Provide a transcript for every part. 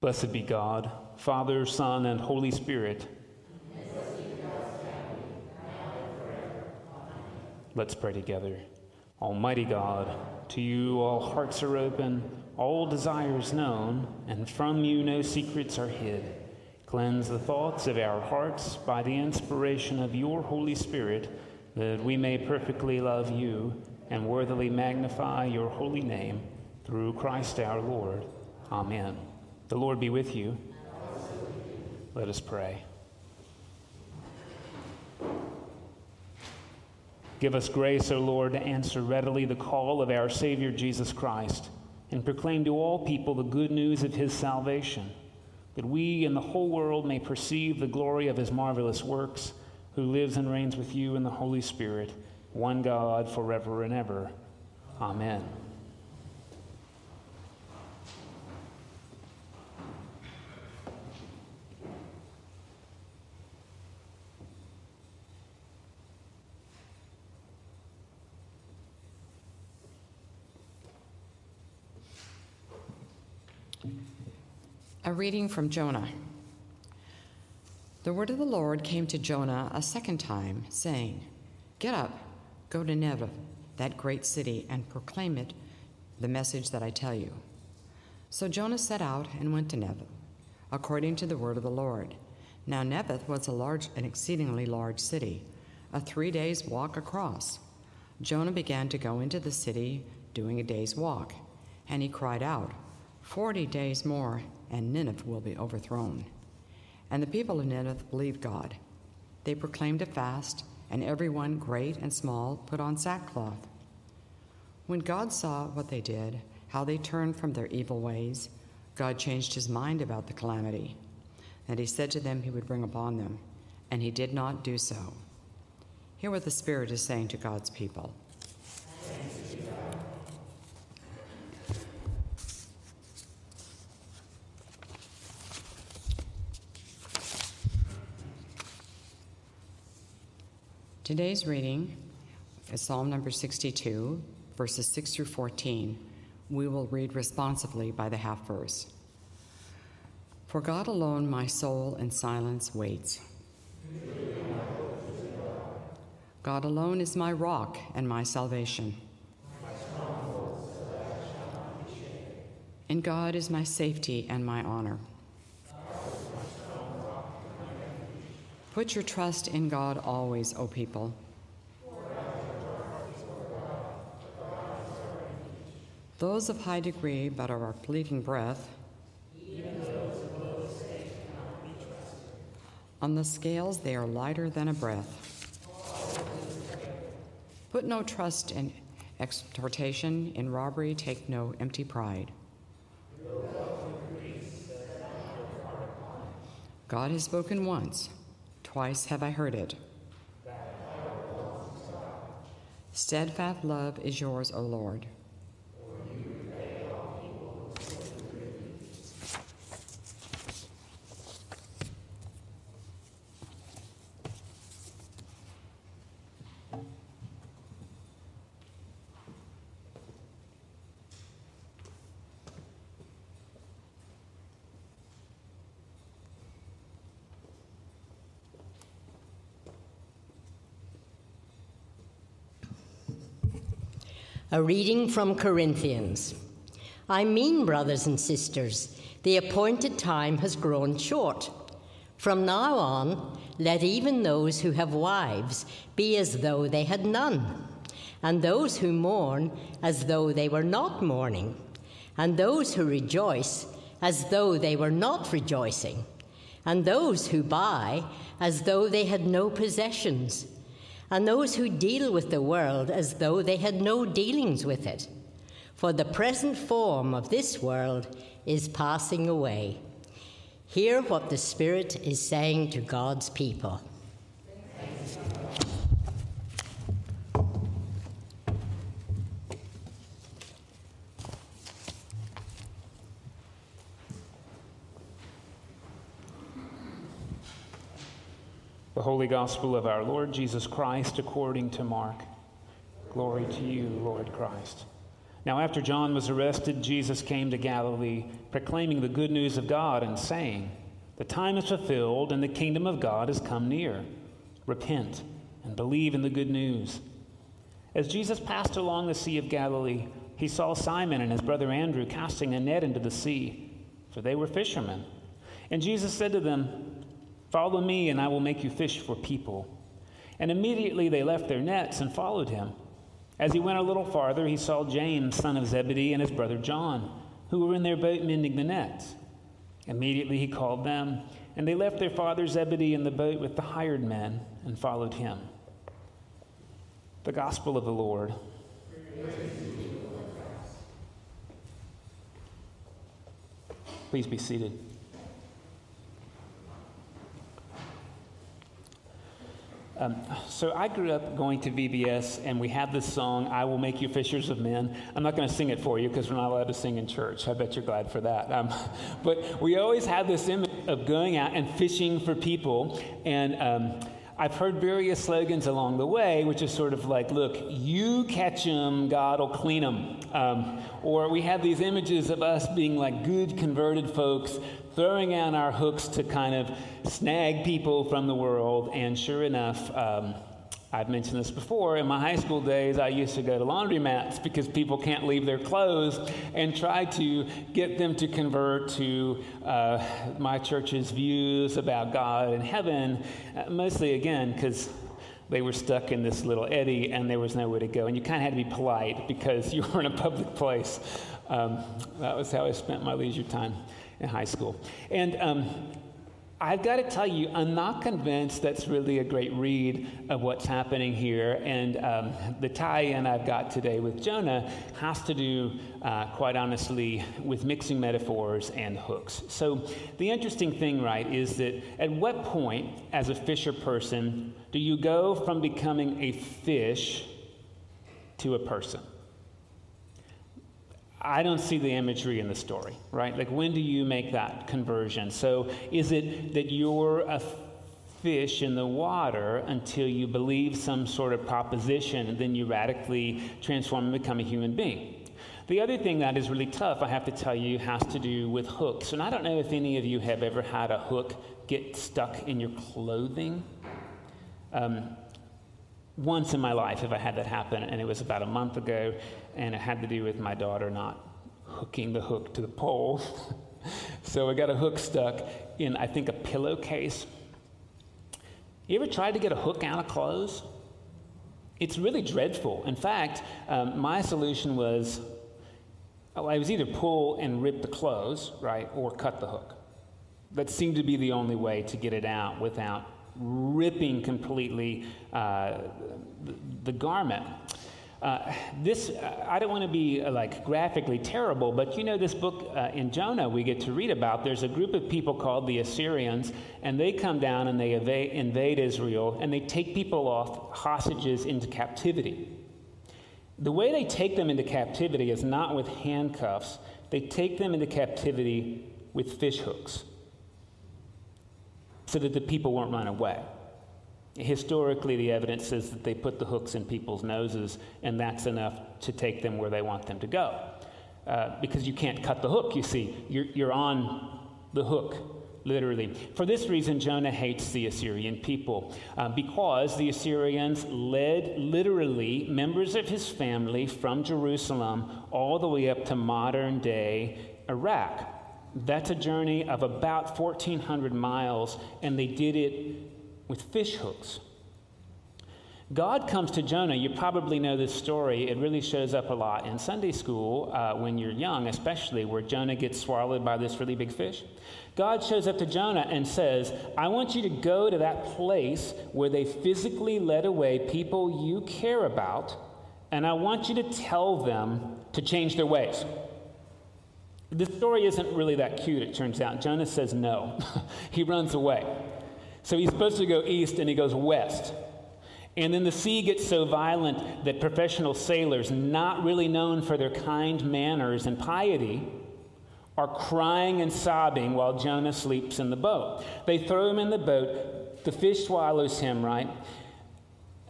Blessed be God, Father, Son, and Holy Spirit. Let's pray together. Almighty God, to you all hearts are open, all desires known, and from you no secrets are hid. Cleanse the thoughts of our hearts by the inspiration of your Holy Spirit, that we may perfectly love you and worthily magnify your holy name through Christ our Lord. Amen. The Lord be with you. Let us pray. Give us grace, O Lord, to answer readily the call of our Savior Jesus Christ and proclaim to all people the good news of his salvation, that we and the whole world may perceive the glory of his marvelous works, who lives and reigns with you in the Holy Spirit, one God, forever and ever. Amen. A reading from Jonah. The word of the Lord came to Jonah a second time, saying, Get up, go to Nineveh, that great city, and proclaim it the message that I tell you. So Jonah set out and went to Nineveh, according to the word of the Lord. Now Nineveh was a large, an exceedingly large city, a three days' walk across. Jonah began to go into the city, doing a day's walk, and he cried out, Forty days more, and Nineveh will be overthrown. And the people of Nineveh believed God. They proclaimed a fast, and everyone, great and small, put on sackcloth. When God saw what they did, how they turned from their evil ways, God changed his mind about the calamity. And he said to them he would bring upon them, and he did not do so. Hear what the Spirit is saying to God's people. Today's reading is Psalm number 62, verses 6 through 14. We will read responsively by the half verse. For God alone my soul in silence waits. God alone is my rock and my salvation. In God is my safety and my honor. Put your trust in God always, O people. Those of high degree but of fleeting breath, on the scales they are lighter than a breath. Put no trust in exhortation, in robbery take no empty pride. God has spoken once. Twice have I heard it. Steadfast love is yours, O Lord. A reading from Corinthians. I mean, brothers and sisters, the appointed time has grown short. From now on, let even those who have wives be as though they had none, and those who mourn as though they were not mourning, and those who rejoice as though they were not rejoicing, and those who buy as though they had no possessions and those who deal with the world as though they had no dealings with it. For the present form of this world is passing away. Hear what the Spirit is saying to God's people. The Holy Gospel of our Lord Jesus Christ according to Mark. Glory to you, Lord Christ. Now, after John was arrested, Jesus came to Galilee, proclaiming the good news of God and saying, The time is fulfilled, and the kingdom of God has come near. Repent and believe in the good news. As Jesus passed along the Sea of Galilee, he saw Simon and his brother Andrew casting a net into the sea, for they were fishermen. And Jesus said to them, Follow me, and I will make you fish for people. And immediately they left their nets and followed him. As he went a little farther, he saw James, son of Zebedee, and his brother John, who were in their boat mending the nets. Immediately he called them, and they left their father Zebedee in the boat with the hired men and followed him. The Gospel of the Lord. Please be seated. Um, so I grew up going to VBS, and we had this song, I Will Make You Fishers of Men. I'm not going to sing it for you because we're not allowed to sing in church. I bet you're glad for that. Um, but we always had this image of going out and fishing for people. And um, I've heard various slogans along the way, which is sort of like, look, you catch them, God will clean them. Um, or we have these images of us being like good converted folks throwing out our hooks to kind of snag people from the world. And sure enough, um, I've mentioned this before. In my high school days, I used to go to laundromats because people can't leave their clothes and try to get them to convert to uh, my church's views about God and heaven. Uh, mostly, again, because they were stuck in this little eddy and there was nowhere to go. And you kind of had to be polite because you were in a public place. Um, that was how I spent my leisure time in high school. And um, I've got to tell you, I'm not convinced that's really a great read of what's happening here. And um, the tie in I've got today with Jonah has to do, uh, quite honestly, with mixing metaphors and hooks. So, the interesting thing, right, is that at what point, as a fisher person, do you go from becoming a fish to a person? I don't see the imagery in the story, right? Like, when do you make that conversion? So, is it that you're a fish in the water until you believe some sort of proposition and then you radically transform and become a human being? The other thing that is really tough, I have to tell you, has to do with hooks. And I don't know if any of you have ever had a hook get stuck in your clothing. Um, once in my life have I had that happen, and it was about a month ago, and it had to do with my daughter not hooking the hook to the pole. so I got a hook stuck in, I think, a pillowcase. You ever tried to get a hook out of clothes? It's really dreadful. In fact, um, my solution was well, I was either pull and rip the clothes, right, or cut the hook. That seemed to be the only way to get it out without ripping completely uh, the, garment. Uh, this, uh, I don't want to be uh, like graphically terrible, but you know, this book uh, in Jonah we get to read about, there's a group of people called the Assyrians, and they come down and they evade, invade Israel, and they take people off, hostages, into captivity. The way they take them into captivity is not with handcuffs, they take them into captivity with fish hooks so that the people won't run away. Historically, the evidence says that they put the hooks in people's noses, and that's enough to take them where they want them to go. Uh, because you can't cut the hook, you see. You're, you're on the hook, literally. For this reason, Jonah hates the Assyrian people, uh, because the Assyrians led literally members of his family from Jerusalem all the way up to modern day Iraq. That's a journey of about 1,400 miles, and they did it with fish hooks. God comes to Jonah. You probably know this story. It really shows up a lot in Sunday school uh, when you're young, especially, where Jonah gets swallowed by this really big fish. God shows up to Jonah and says, I want you to go to that place where they physically led away people you care about, and I want you to tell them to change their ways. The story isn't really that cute, it turns out. Jonah says no. he runs away. So he's supposed to go east and he goes west. And then the sea gets so violent that professional sailors, not really known for their kind manners and piety, are crying and sobbing while Jonah sleeps in the boat. They throw him in the boat. The fish swallows him, right?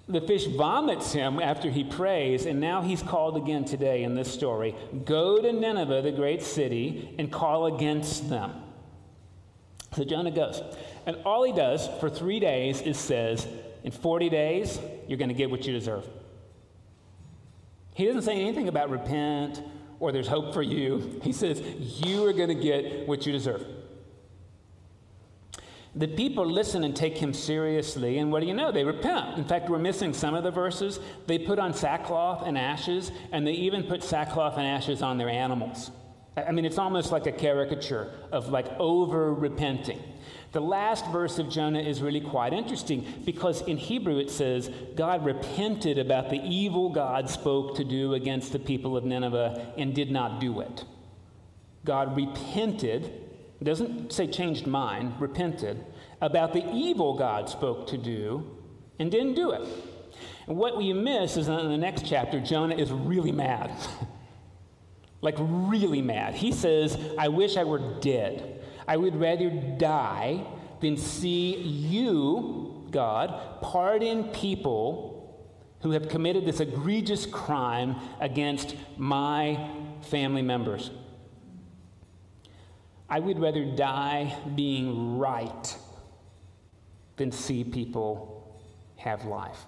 The fish vomits him after he prays, and now he's called again today in this story Go to Nineveh, the great city, and call against them. So Jonah goes. And all he does for three days is says, In 40 days, you're going to get what you deserve. He doesn't say anything about repent or there's hope for you. He says, You are going to get what you deserve. The people listen and take him seriously, and what do you know? They repent. In fact, we're missing some of the verses. They put on sackcloth and ashes, and they even put sackcloth and ashes on their animals. I mean, it's almost like a caricature of like over repenting. The last verse of Jonah is really quite interesting because in Hebrew it says, God repented about the evil God spoke to do against the people of Nineveh and did not do it. God repented, it doesn't say changed mind, repented, about the evil God spoke to do and didn't do it. And what we miss is that in the next chapter, Jonah is really mad. like, really mad. He says, I wish I were dead. I would rather die than see you, God, pardon people who have committed this egregious crime against my family members. I would rather die being right than see people have life.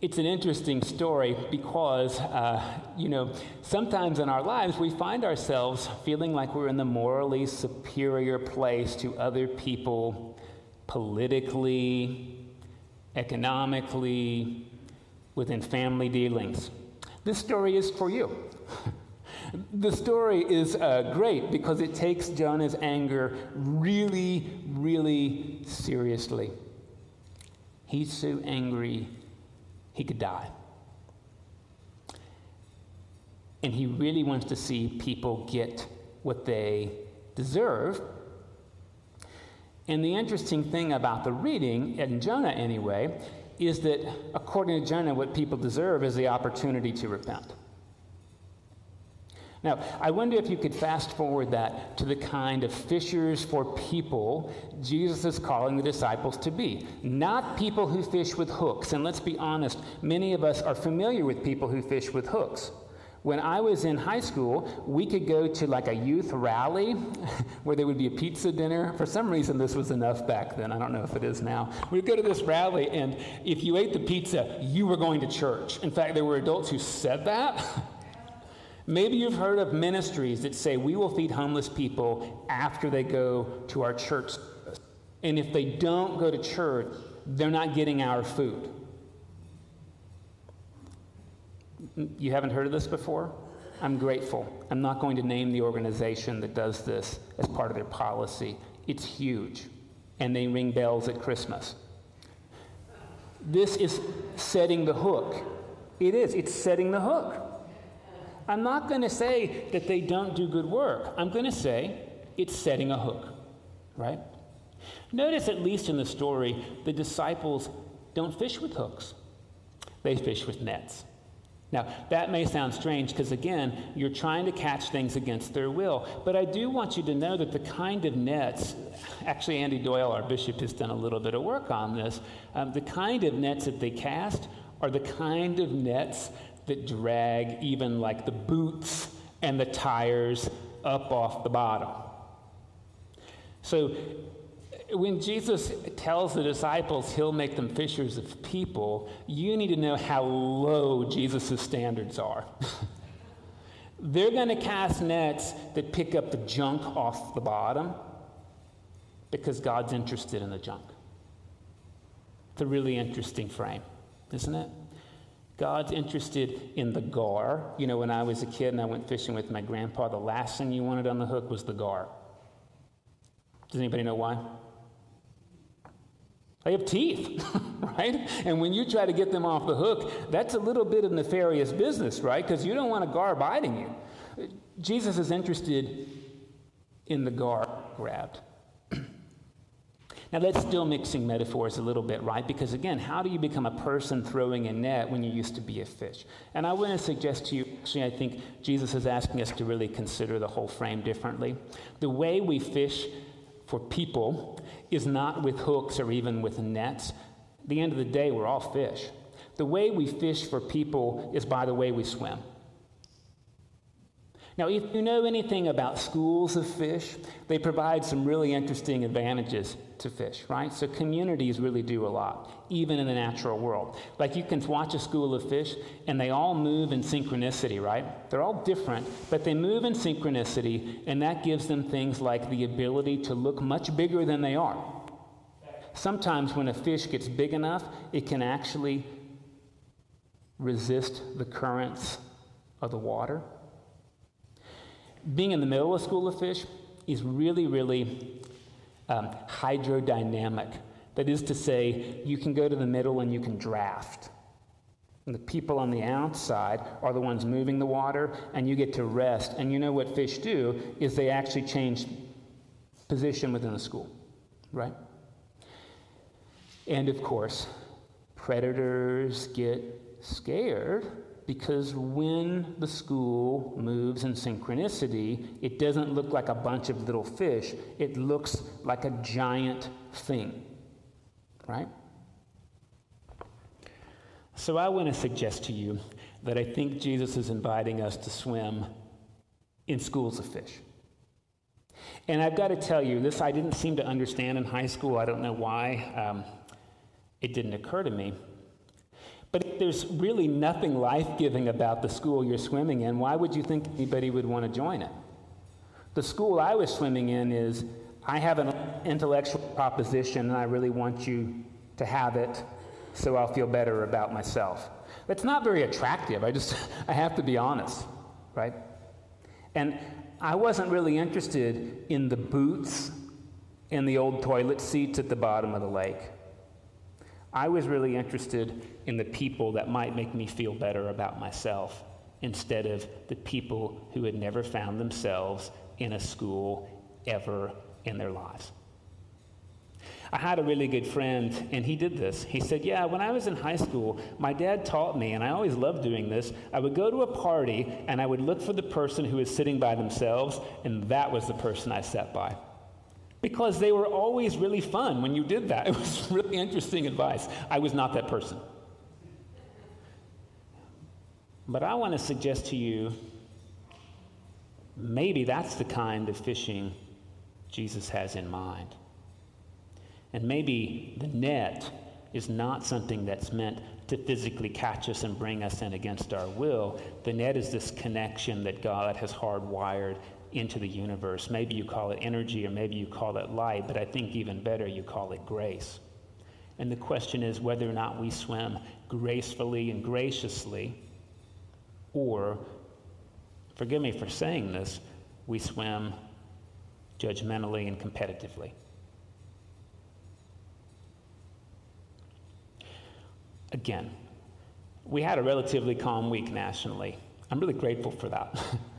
It's an interesting story because, uh, you know, sometimes in our lives we find ourselves feeling like we're in the morally superior place to other people politically, economically, within family dealings. This story is for you. the story is uh, great because it takes Jonah's anger really, really seriously. He's so angry he could die. And he really wants to see people get what they deserve. And the interesting thing about the reading, in Jonah anyway, is that according to Jonah, what people deserve is the opportunity to repent. Now, I wonder if you could fast forward that to the kind of fishers for people Jesus is calling the disciples to be. Not people who fish with hooks. And let's be honest, many of us are familiar with people who fish with hooks. When I was in high school, we could go to like a youth rally where there would be a pizza dinner. For some reason, this was enough back then. I don't know if it is now. We'd go to this rally, and if you ate the pizza, you were going to church. In fact, there were adults who said that. Maybe you've heard of ministries that say we will feed homeless people after they go to our church. And if they don't go to church, they're not getting our food. You haven't heard of this before? I'm grateful. I'm not going to name the organization that does this as part of their policy. It's huge, and they ring bells at Christmas. This is setting the hook. It is, it's setting the hook. I'm not going to say that they don't do good work. I'm going to say it's setting a hook, right? Notice, at least in the story, the disciples don't fish with hooks, they fish with nets. Now, that may sound strange because, again, you're trying to catch things against their will. But I do want you to know that the kind of nets, actually, Andy Doyle, our bishop, has done a little bit of work on this. Um, the kind of nets that they cast are the kind of nets that drag even like the boots and the tires up off the bottom. So when Jesus tells the disciples he'll make them fishers of people, you need to know how low Jesus' standards are. They're going to cast nets that pick up the junk off the bottom because God's interested in the junk. It's a really interesting frame, isn't it? God's interested in the gar. You know, when I was a kid and I went fishing with my grandpa, the last thing you wanted on the hook was the gar. Does anybody know why? They have teeth, right? And when you try to get them off the hook, that's a little bit of nefarious business, right? Because you don't want a gar biting you. Jesus is interested in the gar grabbed. Now, that's still mixing metaphors a little bit, right? Because again, how do you become a person throwing a net when you used to be a fish? And I want to suggest to you, actually, I think Jesus is asking us to really consider the whole frame differently. The way we fish for people is not with hooks or even with nets. At the end of the day, we're all fish. The way we fish for people is by the way we swim. Now, if you know anything about schools of fish, they provide some really interesting advantages to fish, right? So, communities really do a lot, even in the natural world. Like, you can watch a school of fish, and they all move in synchronicity, right? They're all different, but they move in synchronicity, and that gives them things like the ability to look much bigger than they are. Sometimes, when a fish gets big enough, it can actually resist the currents of the water being in the middle of a school of fish is really, really um, hydrodynamic. That is to say, you can go to the middle and you can draft. And the people on the outside are the ones moving the water, and you get to rest. And you know what fish do is they actually change position within the school, right? And of course, predators get scared because when the school moves in synchronicity, it doesn't look like a bunch of little fish, it looks like a giant thing, right? So I want to suggest to you that I think Jesus is inviting us to swim in schools of fish. And I've got to tell you, this I didn't seem to understand in high school. I don't know why. Um, it didn't occur to me. But if there's really nothing life giving about the school you're swimming in, why would you think anybody would want to join it? The school I was swimming in is I have an intellectual proposition and I really want you to have it so I'll feel better about myself. That's not very attractive. I just, I have to be honest, right? And I wasn't really interested in the boots and the old toilet seats at the bottom of the lake. I was really interested in the people that might make me feel better about myself instead of the people who had never found themselves in a school ever in their lives. I had a really good friend, and he did this. He said, Yeah, when I was in high school, my dad taught me, and I always loved doing this. I would go to a party, and I would look for the person who was sitting by themselves, and that was the person I sat by because they were always really fun when you did that. It was really interesting advice. I was not that person. But I want to suggest to you maybe that's the kind of fishing Jesus has in mind. And maybe the net is not something that's meant to physically catch us and bring us in against our will. The net is this connection that God has hardwired into the universe. Maybe you call it energy or maybe you call it light, but I think even better, you call it grace. And the question is whether or not we swim gracefully and graciously, or, forgive me for saying this, we swim judgmentally and competitively. Again, we had a relatively calm week nationally. I'm really grateful for that.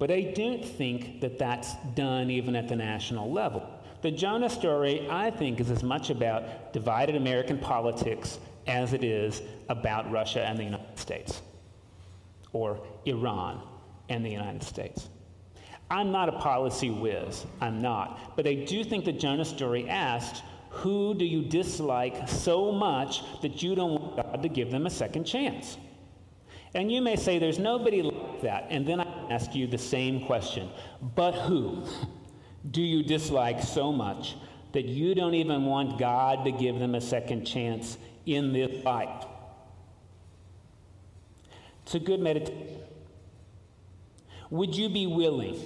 But I don't think that that's done even at the national level. The Jonah story, I think, is as much about divided American politics as it is about Russia and the United States, or Iran and the United States. I'm not a policy whiz, I'm not. But I do think the Jonah story asks who do you dislike so much that you don't want God to give them a second chance? And you may say, there's nobody that. And then I ask you the same question. But who do you dislike so much that you don't even want God to give them a second chance in this life? It's a good meditation. Would you be willing?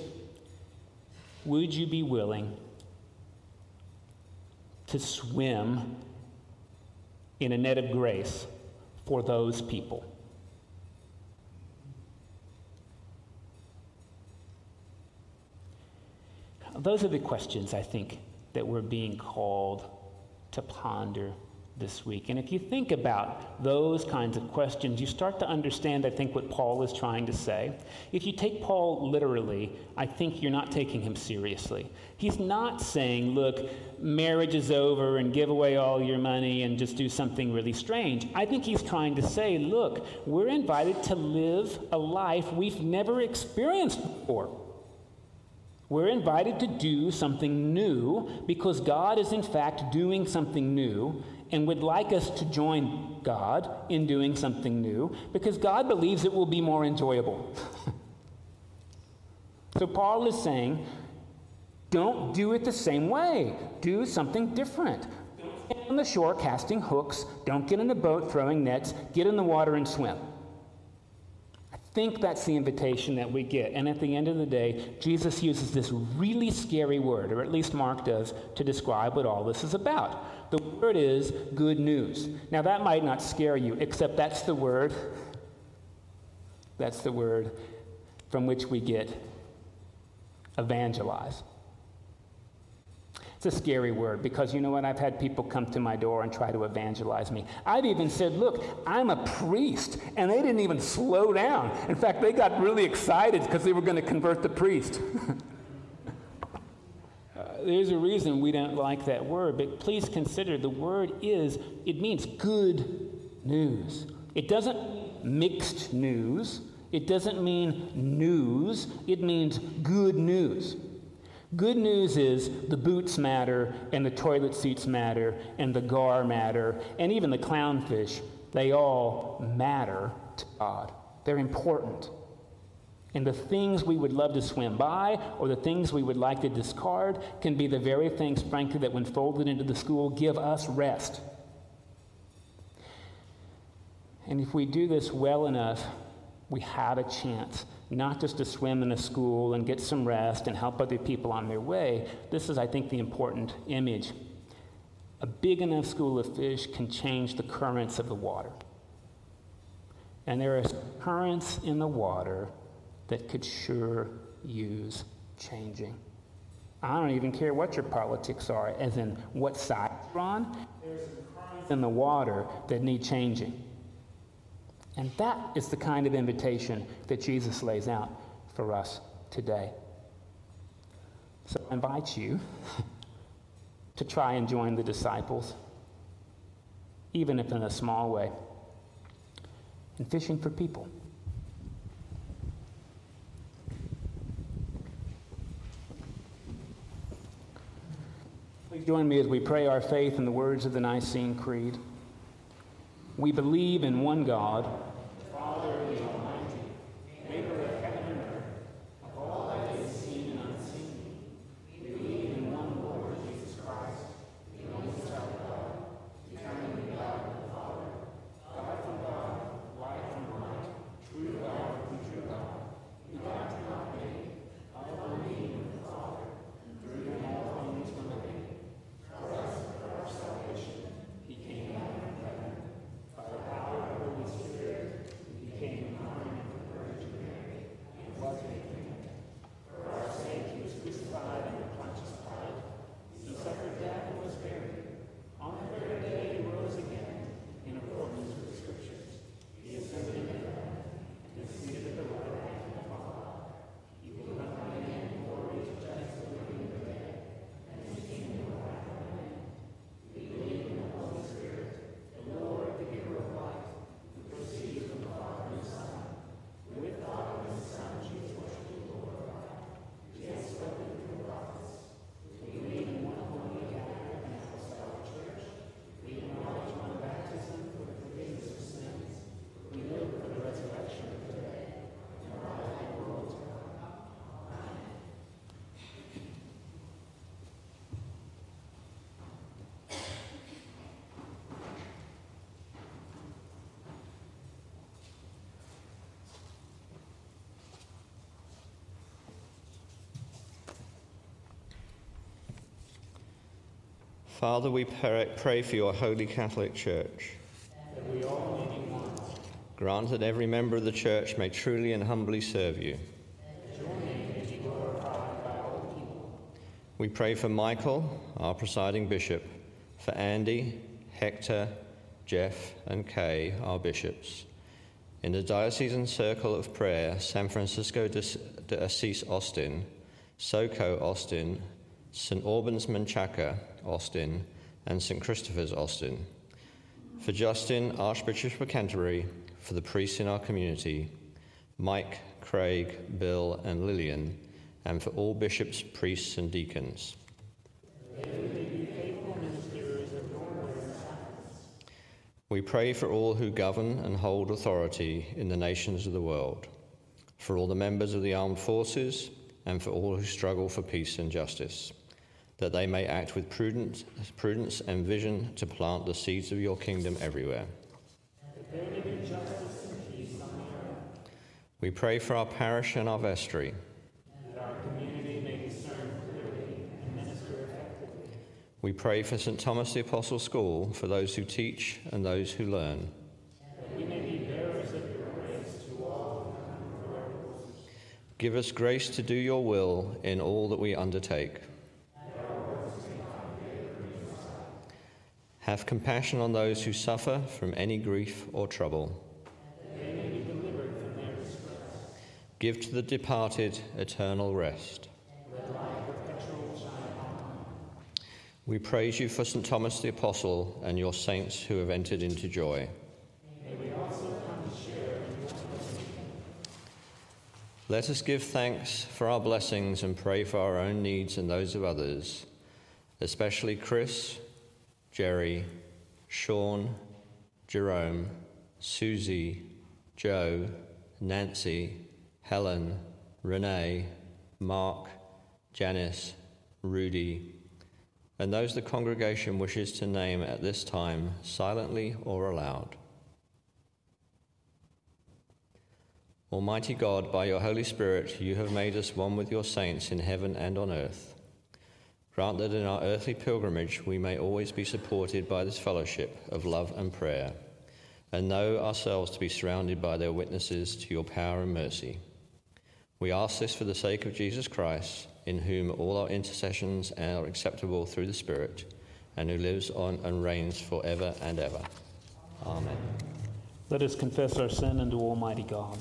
Would you be willing to swim in a net of grace for those people? Those are the questions I think that we're being called to ponder this week. And if you think about those kinds of questions, you start to understand, I think, what Paul is trying to say. If you take Paul literally, I think you're not taking him seriously. He's not saying, look, marriage is over and give away all your money and just do something really strange. I think he's trying to say, look, we're invited to live a life we've never experienced before. We're invited to do something new because God is, in fact, doing something new, and would like us to join God in doing something new because God believes it will be more enjoyable. so Paul is saying, don't do it the same way. Do something different. Don't get on the shore casting hooks. Don't get in a boat throwing nets. Get in the water and swim. Think that's the invitation that we get. And at the end of the day, Jesus uses this really scary word, or at least Mark does, to describe what all this is about. The word is good news. Now, that might not scare you, except that's the word. That's the word from which we get evangelize. It's a scary word because you know what? I've had people come to my door and try to evangelize me. I've even said, Look, I'm a priest. And they didn't even slow down. In fact, they got really excited because they were going to convert the priest. uh, there's a reason we don't like that word, but please consider the word is, it means good news. It doesn't mixed news. It doesn't mean news. It means good news. Good news is the boots matter, and the toilet seats matter, and the gar matter, and even the clownfish. They all matter to God. They're important. And the things we would love to swim by or the things we would like to discard can be the very things, frankly, that when folded into the school give us rest. And if we do this well enough, we have a chance not just to swim in a school and get some rest and help other people on their way. This is, I think, the important image. A big enough school of fish can change the currents of the water. And there are currents in the water that could sure use changing. I don't even care what your politics are, as in what side you're on. There's currents in the water that need changing. And that is the kind of invitation that Jesus lays out for us today. So I invite you to try and join the disciples, even if in a small way, in fishing for people. Please join me as we pray our faith in the words of the Nicene Creed. We believe in one God, Father, the Almighty, maker of heaven and earth, of all that is seen and unseen. We believe in one Lord, Jesus Christ, the only Son of God, eternally God the Father, God from God, light from light, true God from true God, begotten not made, of believe in the Father, and through him all things were made. For us, for our salvation, he came down from heaven. By the power of the Holy Spirit, he became incarnate of the Virgin Mary and was made man. For our sake, he was crucified under Pontius Pilate. He suffered death and was buried. On the third day, he rose again in accordance with the Scriptures. He ascended into heaven and is seated at the right hand of the Father. He will come again in glory to judge the living and the dead, and his kingdom will have no end. We believe in the Holy Spirit, the Lord, the giver of life, who proceeds from the Father and the Son. With God and the Son, Jesus was to be glorified. He has spoken through the prophets. We believe in one holy Catholic and apostolic church. We acknowledge one baptism for the forgiveness of sins. We live for the resurrection of the dead and the life of the world to come. Amen. Father, we pray for your holy Catholic Church. Grant that every member of the church may truly and humbly serve you. We pray for Michael, our presiding bishop, for Andy, Hector, Jeff, and Kay, our bishops. In the diocesan circle of prayer, San Francisco de, Asís Austin, SoCo Austin, St. Albans Menchaca Austin, and St. Christopher's Austin. For Justin, Archbishop of Canterbury, for the priests in our community, Mike, Craig, Bill, and Lillian, and for all bishops, priests, and deacons. We pray for all who govern and hold authority in the nations of the world, for all the members of the armed forces, and for all who struggle for peace and justice, that they may act with prudence, prudence and vision to plant the seeds of your kingdom everywhere. We pray for our parish and our vestry. That our community may discern clearly and minister effectively. we pray for St. Thomas the Apostle School, for those who teach and those who learn. Give us grace to do your will in all that we undertake. Have compassion on those who suffer from any grief or trouble. Give to the departed eternal rest. We praise you for St. Thomas the Apostle and your saints who have entered into joy. Let us give thanks for our blessings and pray for our own needs and those of others, especially Chris, Jerry, Sean, Jerome, Susie, Joe, Nancy, Helen, Renee, Mark, Janice, Rudy, and those the congregation wishes to name at this time, silently or aloud. Almighty God, by your Holy Spirit, you have made us one with your saints in heaven and on earth. Grant that in our earthly pilgrimage we may always be supported by this fellowship of love and prayer, and know ourselves to be surrounded by their witnesses to your power and mercy. We ask this for the sake of Jesus Christ in whom all our intercessions are acceptable through the Spirit, and who lives on and reigns forever and ever. Amen. Let us confess our sin unto Almighty God.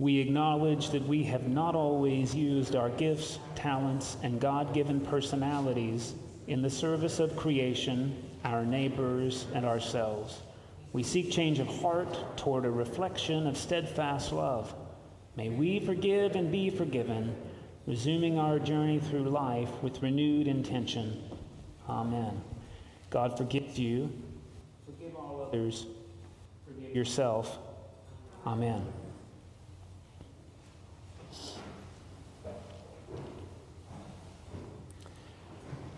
We acknowledge that we have not always used our gifts, talents, and God given personalities in the service of creation, our neighbors, and ourselves. We seek change of heart toward a reflection of steadfast love. May we forgive and be forgiven, resuming our journey through life with renewed intention. Amen. God forgive you. Forgive all others. Forgive yourself. Amen.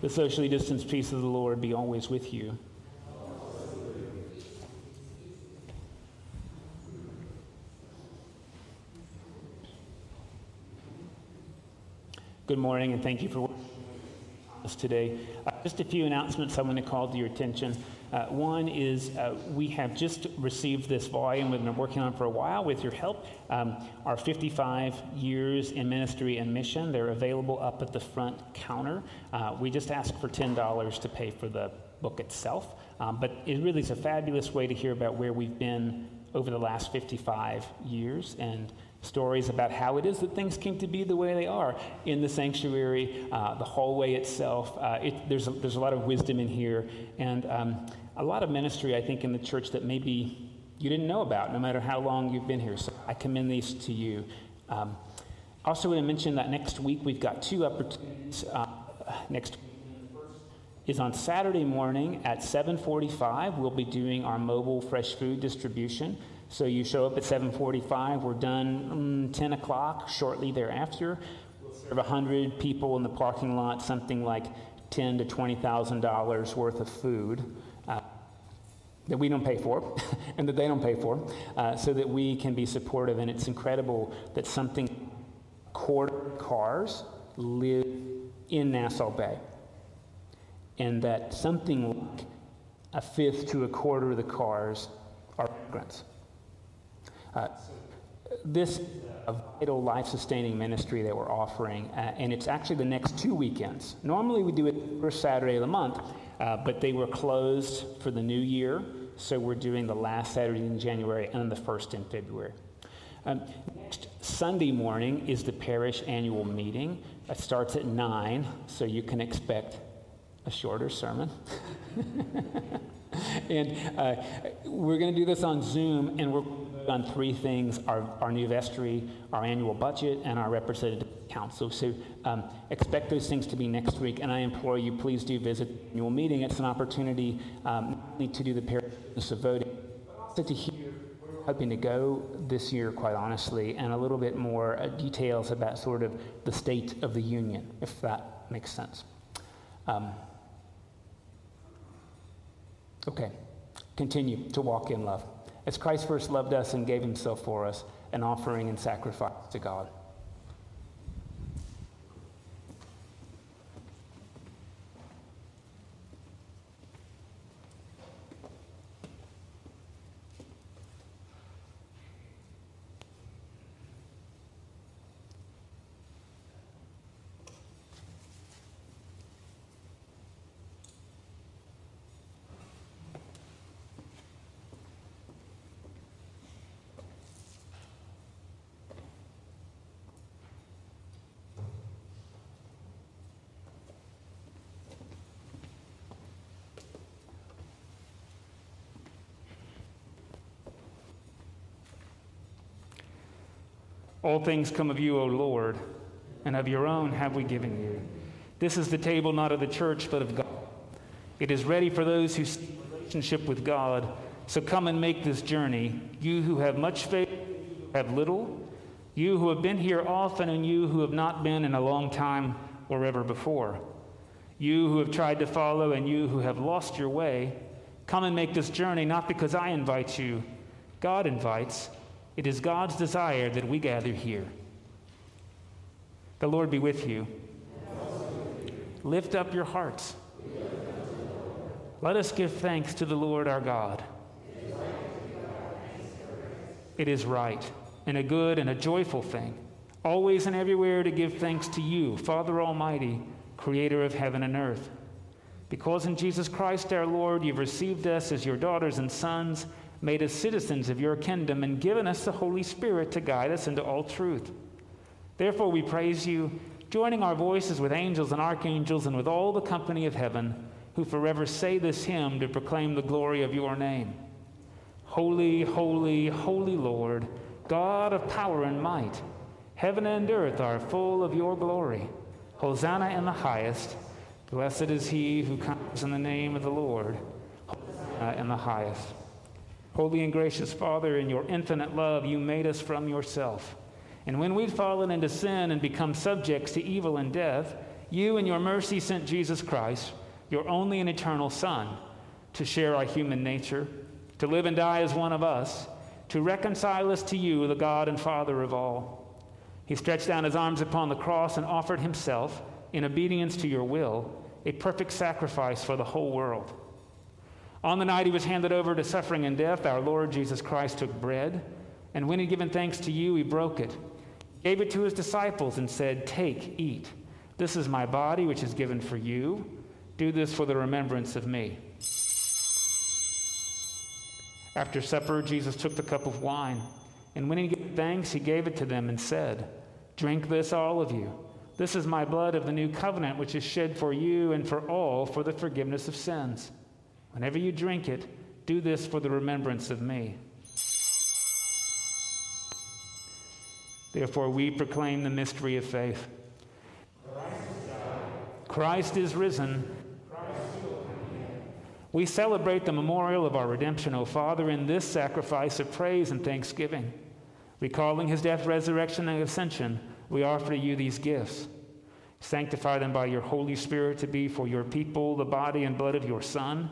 The socially distanced peace of the Lord be always with you. Good morning, and thank you for us today. Uh, just a few announcements I want to call to your attention. Uh, one is uh, we have just received this volume we've been working on for a while with your help. Um, our 55 years in ministry and mission, they're available up at the front counter. Uh, we just ask for $10 to pay for the book itself. Um, but it really is a fabulous way to hear about where we've been over the last 55 years and stories about how it is that things came to be the way they are in the sanctuary, uh, the hallway itself. Uh, it, there's, a, there's a lot of wisdom in here, and um, a lot of ministry, I think, in the church that maybe you didn't know about, no matter how long you've been here. So I commend these to you. Um, also, want to mention that next week we've got two opportunities. Uh, next is on Saturday morning at 7:45. We'll be doing our mobile fresh food distribution. So you show up at 7:45. We're done um, 10 o'clock. Shortly thereafter, we'll serve 100 people in the parking lot, something like 10 to 20 thousand dollars worth of food. Uh, that we don't pay for and that they don't pay for, uh, so that we can be supportive. And it's incredible that something quarter cars live in Nassau Bay, and that something like a fifth to a quarter of the cars are immigrants. Uh, this is a vital life sustaining ministry that we're offering, uh, and it's actually the next two weekends. Normally we do it first Saturday of the month, uh, but they were closed for the new year, so we're doing the last Saturday in January and the first in February. Um, next Sunday morning is the parish annual meeting. It starts at 9, so you can expect a shorter sermon. and uh, we're going to do this on Zoom, and we're on three things our, our new vestry, our annual budget, and our representative council. So um, expect those things to be next week, and I implore you, please do visit the annual meeting. It's an opportunity um, to do the business of voting, but also to hear hoping to go this year, quite honestly, and a little bit more uh, details about sort of the state of the union, if that makes sense. Um, okay, continue to walk in love as Christ first loved us and gave himself for us, an offering and sacrifice to God. All things come of you, O Lord, and of your own have we given you. This is the table not of the church, but of God. It is ready for those who seek relationship with God. So come and make this journey. You who have much faith, have little. You who have been here often, and you who have not been in a long time or ever before. You who have tried to follow, and you who have lost your way. Come and make this journey, not because I invite you, God invites. It is God's desire that we gather here. The Lord be with you. Lift up your hearts. Let us give thanks to the Lord our God. It is right and a good and a joyful thing, always and everywhere to give thanks to you, Father Almighty, creator of heaven and earth. Because in Jesus Christ our Lord you've received us as your daughters and sons made us citizens of your kingdom, and given us the Holy Spirit to guide us into all truth. Therefore, we praise you, joining our voices with angels and archangels and with all the company of heaven, who forever say this hymn to proclaim the glory of your name. Holy, holy, holy Lord, God of power and might, heaven and earth are full of your glory. Hosanna in the highest. Blessed is he who comes in the name of the Lord. Hosanna in the highest. Holy and gracious Father, in your infinite love, you made us from yourself. And when we'd fallen into sin and become subjects to evil and death, you in your mercy sent Jesus Christ, your only and eternal Son, to share our human nature, to live and die as one of us, to reconcile us to you, the God and Father of all. He stretched down his arms upon the cross and offered himself, in obedience to your will, a perfect sacrifice for the whole world. On the night he was handed over to suffering and death, our Lord Jesus Christ took bread, and when he'd given thanks to you, he broke it, gave it to his disciples, and said, Take, eat. This is my body, which is given for you. Do this for the remembrance of me. After supper, Jesus took the cup of wine, and when he gave thanks, he gave it to them and said, Drink this, all of you. This is my blood of the new covenant, which is shed for you and for all for the forgiveness of sins. Whenever you drink it, do this for the remembrance of me. Therefore, we proclaim the mystery of faith. Christ is risen. We celebrate the memorial of our redemption, O Father, in this sacrifice of praise and thanksgiving. Recalling his death, resurrection, and ascension, we offer to you these gifts. Sanctify them by your Holy Spirit to be for your people the body and blood of your Son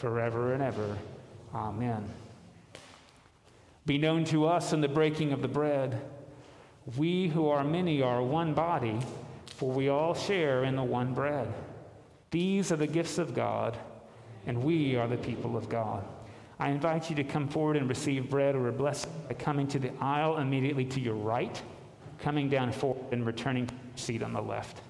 forever and ever. Amen. Be known to us in the breaking of the bread. We who are many are one body, for we all share in the one bread. These are the gifts of God, and we are the people of God. I invite you to come forward and receive bread or a blessing by coming to the aisle immediately to your right, coming down forward, and returning to your seat on the left.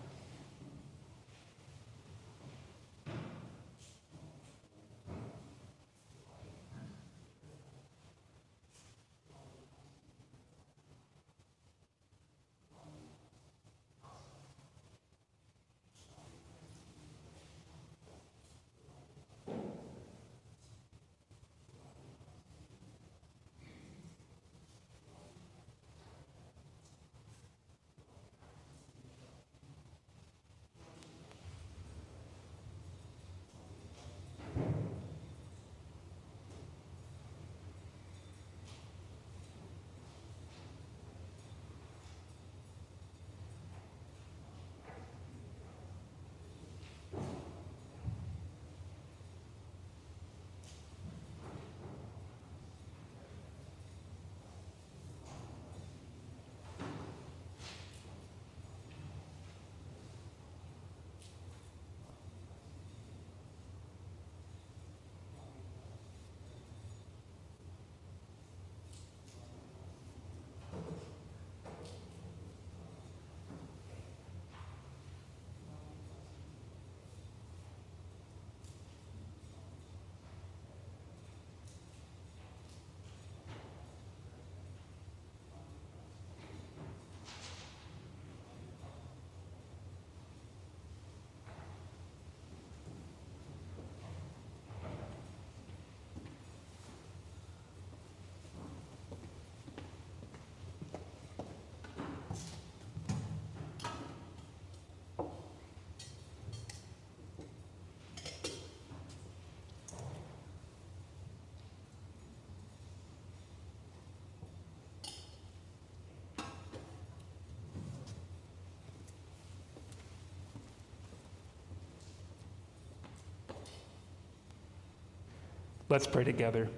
Let's pray together.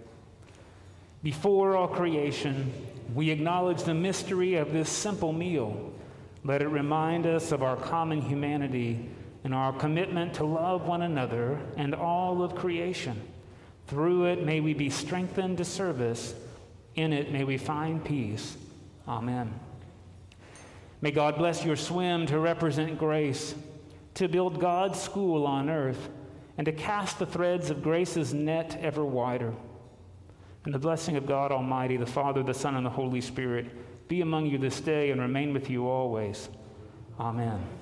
Before all creation, we acknowledge the mystery of this simple meal. Let it remind us of our common humanity and our commitment to love one another and all of creation. Through it, may we be strengthened to service. In it, may we find peace. Amen. May God bless your swim to represent grace, to build God's school on earth and to cast the threads of grace's net ever wider. And the blessing of God Almighty, the Father, the Son, and the Holy Spirit be among you this day and remain with you always. Amen.